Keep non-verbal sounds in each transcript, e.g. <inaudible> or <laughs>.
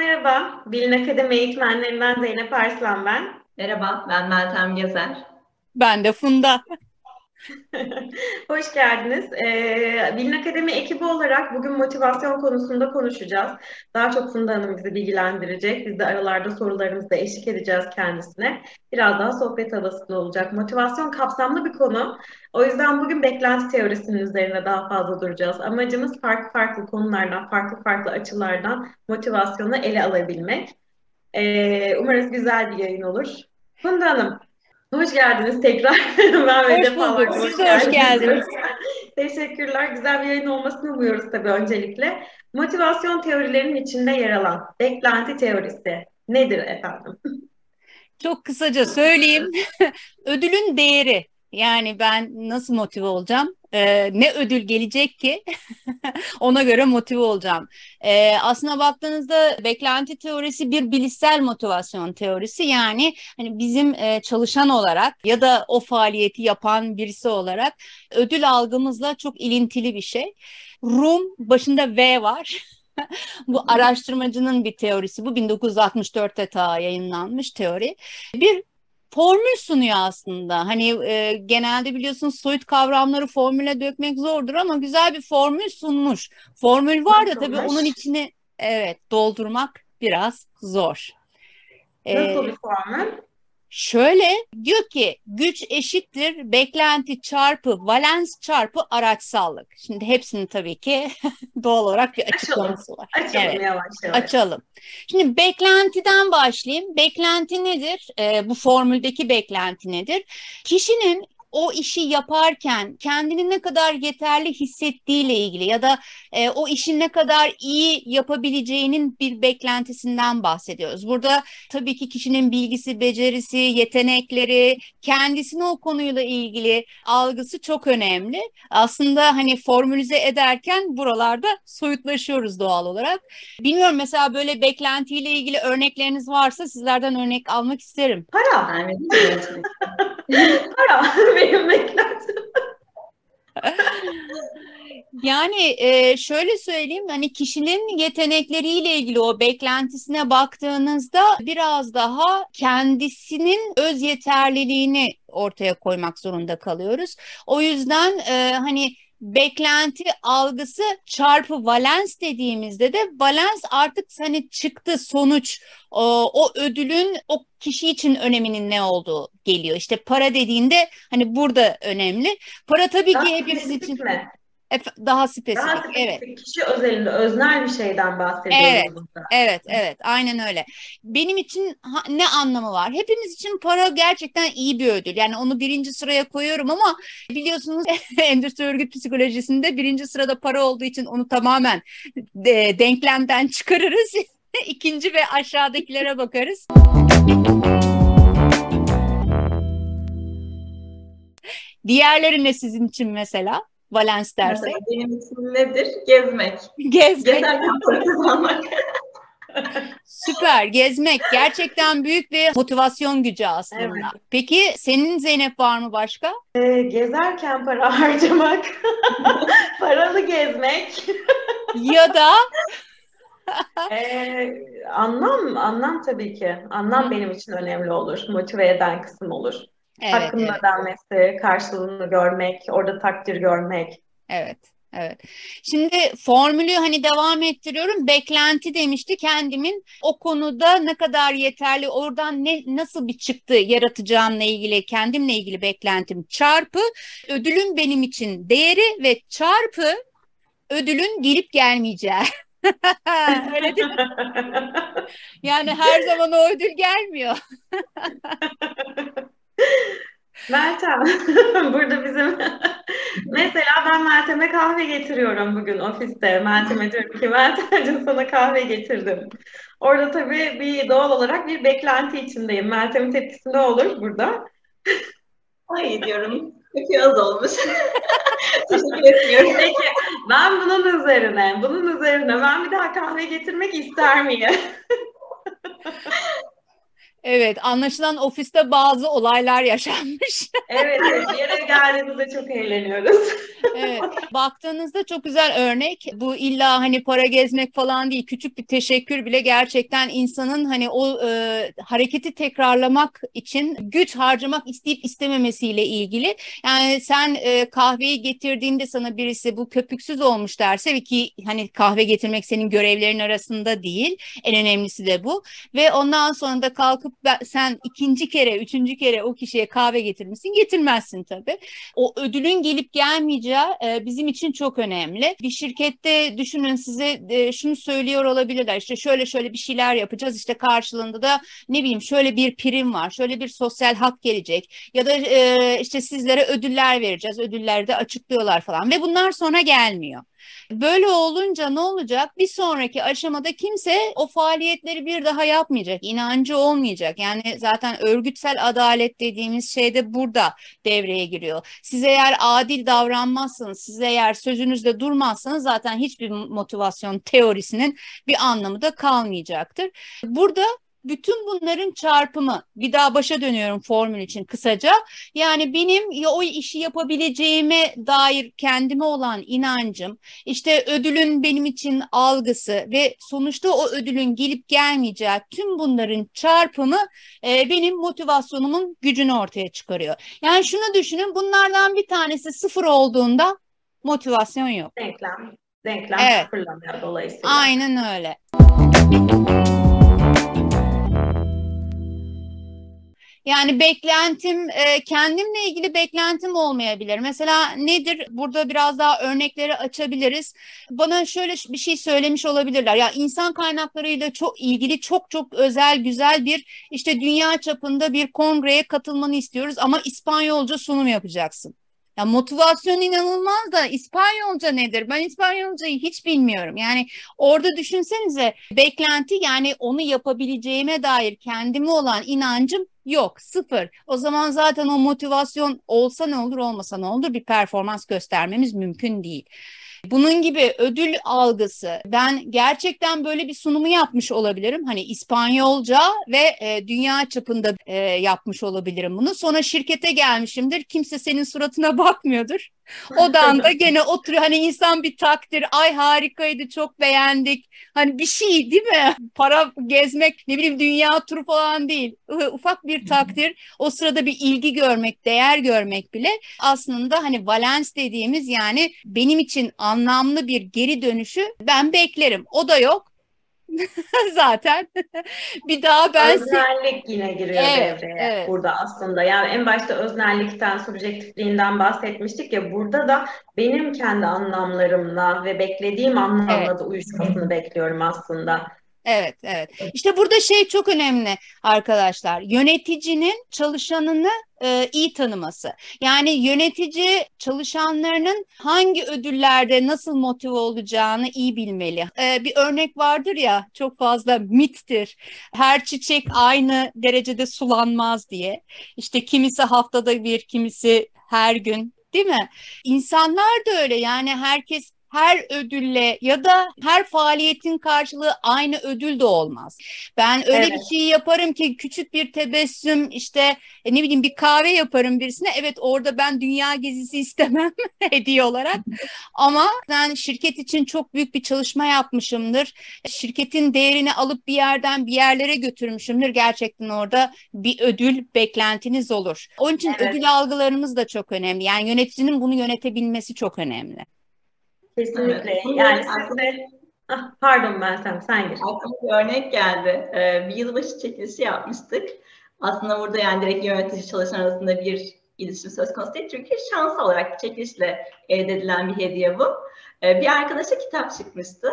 merhaba. Bilin Akademi eğitmenlerinden Zeynep Arslan ben. Merhaba, ben Meltem Gezer. Ben de Funda. <laughs> Hoş geldiniz. Ee, Bilin Akademi ekibi olarak bugün motivasyon konusunda konuşacağız. Daha çok Funda Hanım bizi bilgilendirecek. Biz de aralarda sorularımızla eşlik edeceğiz kendisine. Biraz daha sohbet havasında olacak. Motivasyon kapsamlı bir konu. O yüzden bugün beklenti teorisinin üzerine daha fazla duracağız. Amacımız farklı farklı konulardan, farklı farklı açılardan motivasyonu ele alabilmek. Ee, umarız güzel bir yayın olur. Funda Hanım, Hoş geldiniz tekrar. <laughs> ben hoş bulduk. Siz de hoş geldiniz. <laughs> Teşekkürler. Güzel bir yayın olmasını umuyoruz tabii öncelikle. Motivasyon teorilerinin içinde yer alan beklenti teorisi nedir efendim? Çok kısaca söyleyeyim. <laughs> Ödülün değeri. Yani ben nasıl motive olacağım? Ee, ne ödül gelecek ki <laughs> ona göre motive olacağım. Ee, aslına baktığınızda beklenti teorisi bir bilişsel motivasyon teorisi. Yani hani bizim e, çalışan olarak ya da o faaliyeti yapan birisi olarak ödül algımızla çok ilintili bir şey. Rum başında V var. <laughs> bu araştırmacının bir teorisi. Bu 1964'te ta yayınlanmış teori. Bir formül sunuyor aslında. Hani e, genelde biliyorsunuz soyut kavramları formüle dökmek zordur ama güzel bir formül sunmuş. Formül var da tabii onun içine evet doldurmak biraz zor. Nasıl ee, bir formül? Şöyle diyor ki güç eşittir beklenti çarpı valens çarpı araçsallık. Şimdi hepsinin tabii ki <laughs> doğal olarak bir açıklaması var. Açalım evet, yavaş yavaş. Açalım. Şimdi beklentiden başlayayım. Beklenti nedir? Ee, bu formüldeki beklenti nedir? Kişinin o işi yaparken kendini ne kadar yeterli hissettiğiyle ilgili ya da e, o işin ne kadar iyi yapabileceğinin bir beklentisinden bahsediyoruz. Burada tabii ki kişinin bilgisi, becerisi, yetenekleri, kendisini o konuyla ilgili algısı çok önemli. Aslında hani formülize ederken buralarda soyutlaşıyoruz doğal olarak. Bilmiyorum mesela böyle beklentiyle ilgili örnekleriniz varsa sizlerden örnek almak isterim. Para. <laughs> Para benim beklentim. Yani e, şöyle söyleyeyim hani kişinin yetenekleriyle ilgili o beklentisine baktığınızda biraz daha kendisinin öz yeterliliğini ortaya koymak zorunda kalıyoruz. O yüzden e, hani beklenti algısı çarpı valens dediğimizde de valens artık hani çıktı sonuç o, o ödülün o kişi için öneminin ne olduğu geliyor. İşte para dediğinde hani burada önemli. Para tabii Daha ki hepimiz için mi? Daha spesifik. Daha spesifik. Evet. Kişi özelinde öznel bir şeyden bahsediyoruz evet. burada. Evet, evet. Aynen öyle. Benim için ha, ne anlamı var? Hepimiz için para gerçekten iyi bir ödül. Yani onu birinci sıraya koyuyorum ama biliyorsunuz <laughs> endüstri örgüt psikolojisinde birinci sırada para olduğu için onu tamamen de, denklemden çıkarırız. <laughs> İkinci ve aşağıdakilere bakarız. Diğerleri ne sizin için mesela? Valens dersek. Mesela benim için nedir? Gezmek. Gezmek. Gezerken para <laughs> kazanmak. Süper. Gezmek gerçekten büyük bir motivasyon gücü aslında. Evet. Peki senin Zeynep var mı başka? Ee, gezerken para harcamak. <laughs> Paralı gezmek. ya da <laughs> ee, anlam anlam tabii ki. Anlam benim için önemli olur. Motive eden kısım olur. Evet, Hakkının evet. ödenmesi, karşılığını görmek, orada takdir görmek. Evet. Evet. Şimdi formülü hani devam ettiriyorum. Beklenti demişti kendimin o konuda ne kadar yeterli, oradan ne nasıl bir çıktı yaratacağımla ilgili, kendimle ilgili beklentim çarpı ödülün benim için değeri ve çarpı ödülün gelip gelmeyeceği. Öyle değil mi? Yani her zaman o ödül gelmiyor. <laughs> Meltem, <laughs> burada bizim <laughs> mesela ben Meltem'e kahve getiriyorum bugün ofiste. Meltem'e diyorum ki Meltem'cim sana kahve getirdim. Orada tabii bir doğal olarak bir beklenti içindeyim. Meltem'in tepkisi ne olur burada? <laughs> Ay diyorum. Peki az olmuş. Teşekkür etmiyorum. Peki ben bunun üzerine, bunun üzerine ben bir daha kahve getirmek ister miyim? Evet, anlaşılan ofiste bazı olaylar yaşanmış. <laughs> evet, bir yere geldiğimizde çok eğleniyoruz. <laughs> Evet. Baktığınızda çok güzel örnek. Bu illa hani para gezmek falan değil. Küçük bir teşekkür bile gerçekten insanın hani o e, hareketi tekrarlamak için güç harcamak isteyip istememesiyle ilgili. Yani sen e, kahveyi getirdiğinde sana birisi bu köpüksüz olmuş derse ki hani kahve getirmek senin görevlerin arasında değil. En önemlisi de bu. Ve ondan sonra da kalkıp sen ikinci kere, üçüncü kere o kişiye kahve getirmişsin. Getirmezsin tabii. O ödülün gelip gelmeyeceği e, bizim için çok önemli. Bir şirkette düşünün size e, şunu söylüyor olabilirler. İşte şöyle şöyle bir şeyler yapacağız. İşte karşılığında da ne bileyim şöyle bir prim var. Şöyle bir sosyal hak gelecek. Ya da e, işte sizlere ödüller vereceğiz. Ödülleri de açıklıyorlar falan. Ve bunlar sonra gelmiyor. Böyle olunca ne olacak? Bir sonraki aşamada kimse o faaliyetleri bir daha yapmayacak. inancı olmayacak. Yani zaten örgütsel adalet dediğimiz şey de burada devreye giriyor. Siz eğer adil davranmazsanız, siz eğer sözünüzde durmazsanız zaten hiçbir motivasyon teorisinin bir anlamı da kalmayacaktır. Burada bütün bunların çarpımı bir daha başa dönüyorum formül için kısaca. Yani benim o işi yapabileceğime dair kendime olan inancım, işte ödülün benim için algısı ve sonuçta o ödülün gelip gelmeyeceği tüm bunların çarpımı e, benim motivasyonumun gücünü ortaya çıkarıyor. Yani şunu düşünün bunlardan bir tanesi sıfır olduğunda motivasyon yok. Denklem. Denklem evet. sıfırlanıyor dolayısıyla. Aynen öyle. Yani beklentim e, kendimle ilgili beklentim olmayabilir. Mesela nedir? Burada biraz daha örnekleri açabiliriz. Bana şöyle bir şey söylemiş olabilirler. Ya insan kaynaklarıyla çok ilgili çok çok özel güzel bir işte dünya çapında bir kongreye katılmanı istiyoruz ama İspanyolca sunum yapacaksın. Ya motivasyon inanılmaz da İspanyolca nedir? Ben İspanyolcayı hiç bilmiyorum. Yani orada düşünsenize beklenti yani onu yapabileceğime dair kendime olan inancım yok sıfır. O zaman zaten o motivasyon olsa ne olur olmasa ne olur bir performans göstermemiz mümkün değil. Bunun gibi ödül algısı ben gerçekten böyle bir sunumu yapmış olabilirim. Hani İspanyolca ve e, dünya çapında e, yapmış olabilirim bunu. Sonra şirkete gelmişimdir. Kimse senin suratına <laughs> bakmıyordur. Odanda <laughs> gene oturuyor. Hani insan bir takdir. Ay harikaydı çok beğendik. Hani bir şey değil mi? Para gezmek ne bileyim dünya turu falan değil. Ufak bir takdir. O sırada bir ilgi görmek, değer görmek bile aslında hani valens dediğimiz yani benim için anlamlı bir geri dönüşü ben beklerim. O da yok. <laughs> zaten. bir daha ben... Öznellik yine giriyor evet, devreye evet. burada aslında. Yani en başta öznellikten, subjektifliğinden bahsetmiştik ya burada da benim kendi anlamlarımla ve beklediğim anlamla evet. da uyuşmasını bekliyorum aslında. Evet, evet. İşte burada şey çok önemli arkadaşlar. Yöneticinin çalışanını e, iyi tanıması. Yani yönetici çalışanlarının hangi ödüllerde nasıl motive olacağını iyi bilmeli. E, bir örnek vardır ya çok fazla mittir. Her çiçek aynı derecede sulanmaz diye. İşte kimisi haftada bir, kimisi her gün değil mi? İnsanlar da öyle yani herkes her ödülle ya da her faaliyetin karşılığı aynı ödül de olmaz. Ben öyle evet. bir şey yaparım ki küçük bir tebessüm işte e, ne bileyim bir kahve yaparım birisine. Evet orada ben dünya gezisi <laughs> istemem <laughs> hediye olarak. Ama ben şirket için çok büyük bir çalışma yapmışımdır. Şirketin değerini alıp bir yerden bir yerlere götürmüşümdür. Gerçekten orada bir ödül beklentiniz olur. Onun için evet. ödül algılarımız da çok önemli. Yani yöneticinin bunu yönetebilmesi çok önemli. Kesinlikle. Evet. Yani siz de ah, pardon Meltem sen gir. Bir örnek geldi. Ee, bir yılbaşı çekilişi yapmıştık. Aslında burada yani direkt yönetici çalışan arasında bir iletişim söz konusu değil. Çünkü şans olarak çekilişle elde edilen bir hediye bu. Ee, bir arkadaşa kitap çıkmıştı.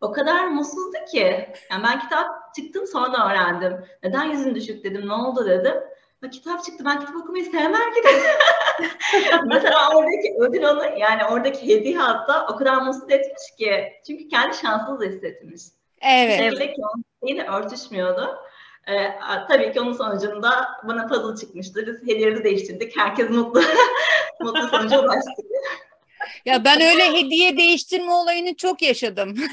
O kadar mutsuzdu ki. Yani ben kitap çıktım sonra öğrendim. Neden yüzün düşük dedim, ne oldu dedim. Ha, kitap çıktı ben kitap okumayı sevmem ki <laughs> Mesela oradaki ödül onu yani oradaki hediye hatta o kadar mutsuz etmiş ki. Çünkü kendi şanssız hissetmiş. Evet. evet. ki onun şeyle örtüşmüyordu. Ee, tabii ki onun sonucunda bana puzzle çıkmıştı. Biz hediyeleri değiştirdik. Herkes mutlu. <laughs> mutlu sonuca ulaştık. Ya ben öyle hediye değiştirme olayını çok yaşadım. <laughs>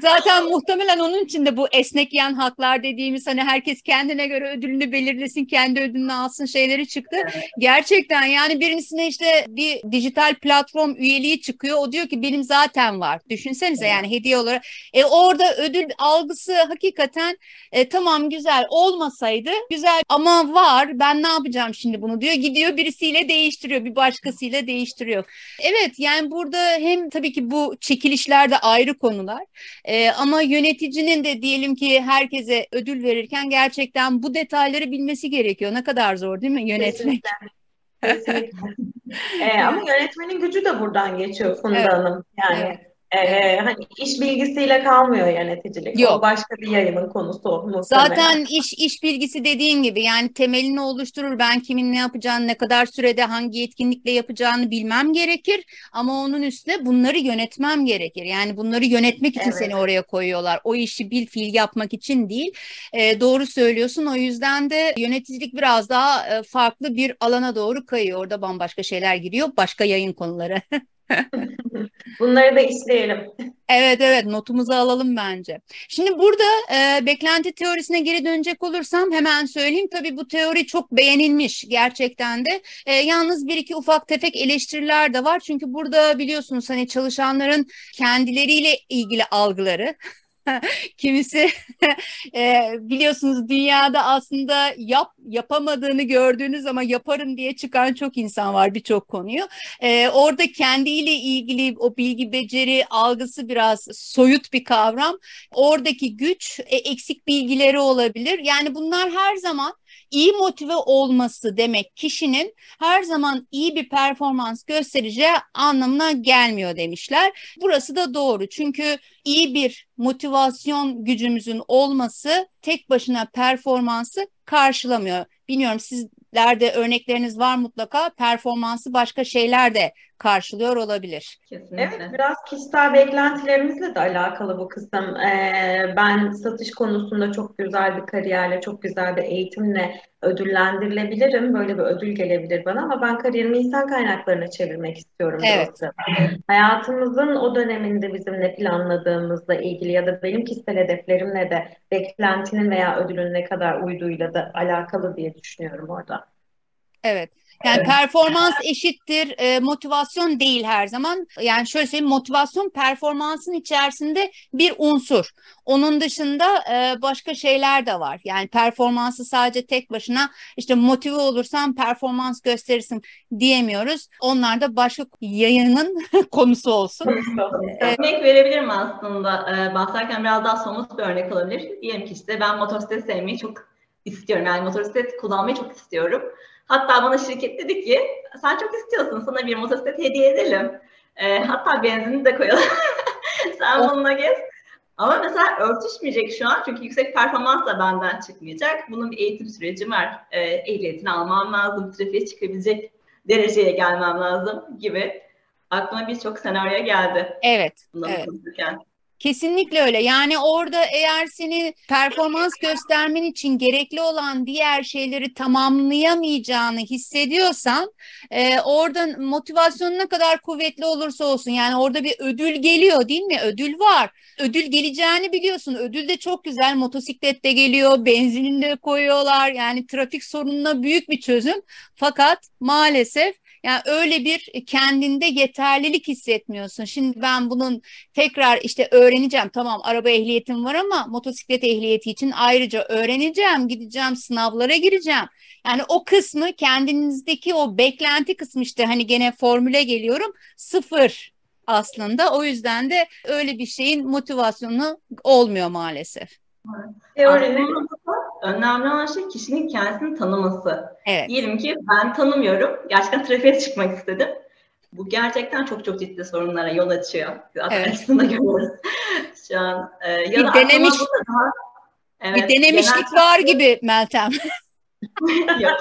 Zaten muhtemelen onun için de bu esnek yan haklar dediğimiz hani herkes kendine göre ödülünü belirlesin, kendi ödülünü alsın şeyleri çıktı. Evet. Gerçekten yani birincisine işte bir dijital platform üyeliği çıkıyor. O diyor ki benim zaten var. Düşünsenize evet. yani hediye olarak. E orada ödül algısı hakikaten e, tamam güzel olmasaydı güzel ama var ben ne yapacağım şimdi bunu diyor. Gidiyor birisiyle değiştiriyor bir başkasıyla değiştiriyor. Evet yani burada hem tabii ki bu çekilişler de ayrı konular e, ama yöneticinin de diyelim ki herkese ödül verirken gerçekten bu detayları bilmesi gerekiyor. Ne kadar zor değil mi yönetmek? Kesinlikle. ee, ama <laughs> yönetmenin gücü de buradan geçiyor Funda evet. Hanım. Yani evet. Ee, hani iş bilgisiyle kalmıyor yöneticilik. Yok. O başka bir yayının konusu muhtemelen. Zaten iş iş bilgisi dediğin gibi yani temelini oluşturur. Ben kimin ne yapacağını, ne kadar sürede hangi yetkinlikle yapacağını bilmem gerekir. Ama onun üstüne bunları yönetmem gerekir. Yani bunları yönetmek için evet. seni oraya koyuyorlar. O işi bil fiil yapmak için değil. Ee, doğru söylüyorsun. O yüzden de yöneticilik biraz daha e, farklı bir alana doğru kayıyor. Orada bambaşka şeyler giriyor. Başka yayın konuları. <laughs> <laughs> Bunları da işleyelim. Evet evet notumuzu alalım bence. Şimdi burada e, beklenti teorisine geri dönecek olursam hemen söyleyeyim. Tabii bu teori çok beğenilmiş gerçekten de. E, yalnız bir iki ufak tefek eleştiriler de var. Çünkü burada biliyorsunuz hani çalışanların kendileriyle ilgili algıları <laughs> Kimisi <laughs> e, biliyorsunuz dünyada aslında yap yapamadığını gördüğünüz ama yaparım diye çıkan çok insan var birçok konuyu. E, orada kendiyle ilgili o bilgi beceri algısı biraz soyut bir kavram. Oradaki güç e, eksik bilgileri olabilir. Yani bunlar her zaman iyi motive olması demek kişinin her zaman iyi bir performans göstereceği anlamına gelmiyor demişler. Burası da doğru çünkü iyi bir motivasyon gücümüzün olması tek başına performansı karşılamıyor. Bilmiyorum sizlerde örnekleriniz var mutlaka. Performansı başka şeyler de karşılıyor olabilir. Kesinlikle. Evet, biraz kişisel beklentilerimizle de alakalı bu kısım. Ee, ben satış konusunda çok güzel bir kariyerle, çok güzel bir eğitimle ödüllendirilebilirim. Böyle bir ödül gelebilir bana ama ben kariyerimi insan kaynaklarına çevirmek istiyorum. Evet. Hayatımızın o döneminde bizimle planladığımızla ilgili ya da benim kişisel hedeflerimle de beklentinin veya ödülün ne kadar uyduğuyla da alakalı diye düşünüyorum orada. Evet. Yani performans eşittir e, motivasyon değil her zaman. Yani şöyle söyleyeyim motivasyon performansın içerisinde bir unsur. Onun dışında e, başka şeyler de var. Yani performansı sadece tek başına işte motive olursan performans gösterirsin diyemiyoruz. Onlar da başka yayının <laughs> konusu olsun. örnek verebilirim aslında. Ee, bahsederken biraz daha somut bir örnek olabilir. Diyelim ki işte ben motosiklet sevmeyi çok istiyorum. Yani motosiklet kullanmayı çok istiyorum. Hatta bana şirket dedi ki sen çok istiyorsun sana bir motosiklet hediye edelim. E, hatta benzinini de koyalım. <laughs> sen bununla gez. Ama mesela örtüşmeyecek şu an çünkü yüksek performans da benden çıkmayacak. Bunun bir eğitim süreci var. E, ehliyetini almam lazım, trafiğe çıkabilecek dereceye gelmem lazım gibi. Aklıma birçok senaryo geldi. Evet. evet. Kesinlikle öyle. Yani orada eğer seni performans göstermen için gerekli olan diğer şeyleri tamamlayamayacağını hissediyorsan e, orada motivasyon ne kadar kuvvetli olursa olsun yani orada bir ödül geliyor değil mi? Ödül var. Ödül geleceğini biliyorsun. Ödül de çok güzel. Motosiklet de geliyor. Benzinini de koyuyorlar. Yani trafik sorununa büyük bir çözüm. Fakat maalesef yani öyle bir kendinde yeterlilik hissetmiyorsun. Şimdi ben bunun tekrar işte öğreneceğim. Tamam araba ehliyetim var ama motosiklet ehliyeti için ayrıca öğreneceğim. Gideceğim sınavlara gireceğim. Yani o kısmı kendinizdeki o beklenti kısmı işte hani gene formüle geliyorum sıfır aslında. O yüzden de öyle bir şeyin motivasyonu olmuyor maalesef. Teorinin önemli olan şey kişinin kendisini tanıması. Evet. Diyelim ki ben tanımıyorum. Gerçekten trafiğe çıkmak istedim. Bu gerçekten çok çok ciddi sorunlara yol açıyor. Zaten evet. <laughs> görüyoruz şu an. Ee, ya bir denemiş, daha, evet, bir denemişlik genel... var gibi Meltem. <laughs> <laughs> Yok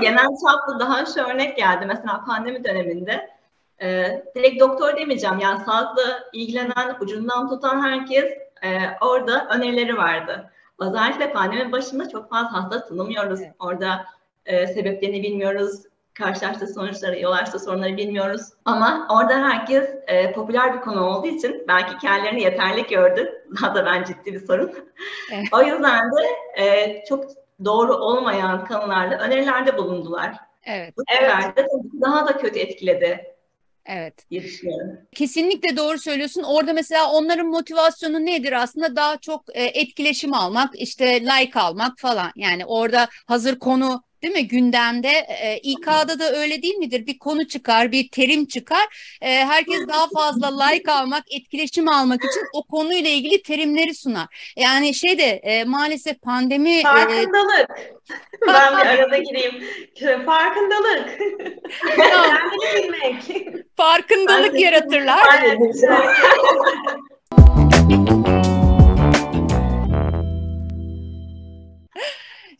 genel çaplı daha şu örnek geldi. Mesela pandemi döneminde e, direkt doktor demeyeceğim. Yani sağlıkla ilgilenen, ucundan tutan herkes e, orada önerileri vardı. Özellikle pandemi başında çok fazla hasta tanımıyoruz. Evet. Orada e, sebeplerini bilmiyoruz. karşılaştığı sonuçları, yol açtığı sorunları bilmiyoruz. Ama orada herkes e, popüler bir konu olduğu için belki kendilerini yeterli gördü. <laughs> Daha da ben ciddi bir sorun. Evet. o yüzden de e, çok doğru olmayan konularla önerilerde bulundular. Evet. Bu evet. daha da kötü etkiledi Evet. Kesinlikle doğru söylüyorsun. Orada mesela onların motivasyonu nedir aslında? Daha çok e, etkileşim almak, işte like almak falan. Yani orada hazır konu Değil mi? Gündemde e, İK'da da öyle değil midir? Bir konu çıkar, bir terim çıkar. E, herkes daha fazla like almak, etkileşim almak için o konuyla ilgili terimleri sunar. Yani şey de e, maalesef pandemi... E, Farkındalık. E, ben bir arada gireyim. Farkındalık. <laughs> Kendini bilmek. Farkındalık yaratırlar. <laughs>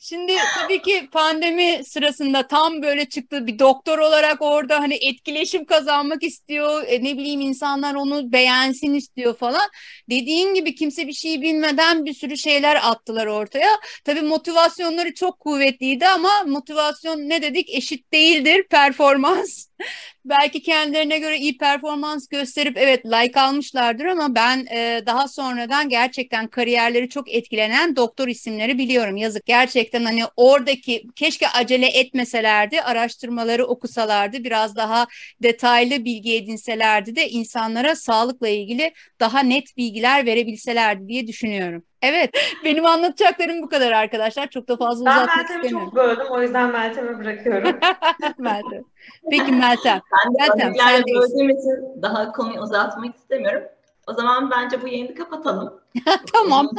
Şimdi tabii ki pandemi sırasında tam böyle çıktı bir doktor olarak orada hani etkileşim kazanmak istiyor. E, ne bileyim insanlar onu beğensin istiyor falan. Dediğin gibi kimse bir şey bilmeden bir sürü şeyler attılar ortaya. Tabii motivasyonları çok kuvvetliydi ama motivasyon ne dedik eşit değildir performans. <laughs> belki kendilerine göre iyi performans gösterip evet like almışlardır ama ben e, daha sonradan gerçekten kariyerleri çok etkilenen doktor isimleri biliyorum. Yazık gerçekten hani oradaki keşke acele etmeselerdi, araştırmaları okusalardı, biraz daha detaylı bilgi edinselerdi de insanlara sağlıkla ilgili daha net bilgiler verebilselerdi diye düşünüyorum. Evet, <laughs> benim anlatacaklarım bu kadar arkadaşlar. Çok da fazla ben uzatmak Meltem'i istemiyorum. Ben Meltem'i çok böldüm, o yüzden Meltem'e bırakıyorum. <laughs> Meltem. Peki Meltem. Ben de Meltem, böldüğüm için daha konuyu uzatmak istemiyorum. O zaman bence bu yayını kapatalım. <laughs> tamam.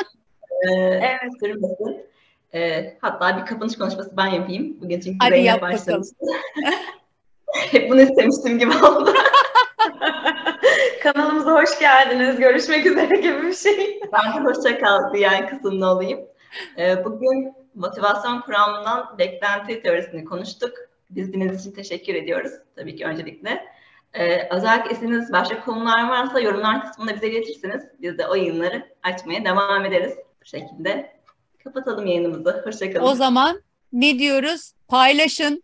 Ee, evet. Sürmesin. Ee, hatta bir kapanış konuşması ben yapayım. Bugün çünkü Hadi yap. Hep bunu istemiştim gibi oldu. <laughs> Kanalımıza hoş geldiniz. Görüşmek üzere gibi bir şey. Ben de hoşça kal diyen kısımda olayım. Ee, bugün motivasyon kuramından beklenti teorisini konuştuk. Dizdiğiniz için teşekkür ediyoruz. Tabii ki öncelikle. Ee, özellikle istediğiniz başka konular varsa yorumlar kısmında bize iletirsiniz. Biz de o yayınları açmaya devam ederiz. Bu şekilde kapatalım yayınımızı. Hoşçakalın. O zaman ne diyoruz? Paylaşın,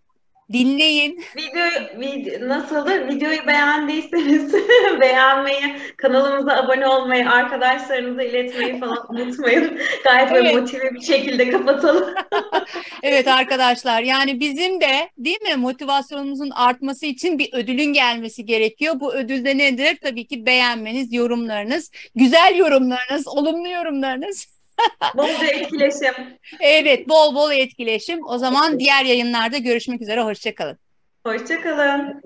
dinleyin. Video, video nasıldı? Videoyu beğendiyseniz <laughs> beğenmeyi, kanalımıza abone olmayı, arkadaşlarınıza iletmeyi falan <laughs> unutmayın. Gayet evet. böyle motive bir şekilde kapatalım. <laughs> evet arkadaşlar yani bizim de değil mi motivasyonumuzun artması için bir ödülün gelmesi gerekiyor. Bu ödül de nedir? Tabii ki beğenmeniz, yorumlarınız, güzel yorumlarınız, olumlu yorumlarınız. Bol etkileşim. Evet, bol bol etkileşim. O zaman diğer yayınlarda görüşmek üzere. Hoşçakalın. Hoşçakalın.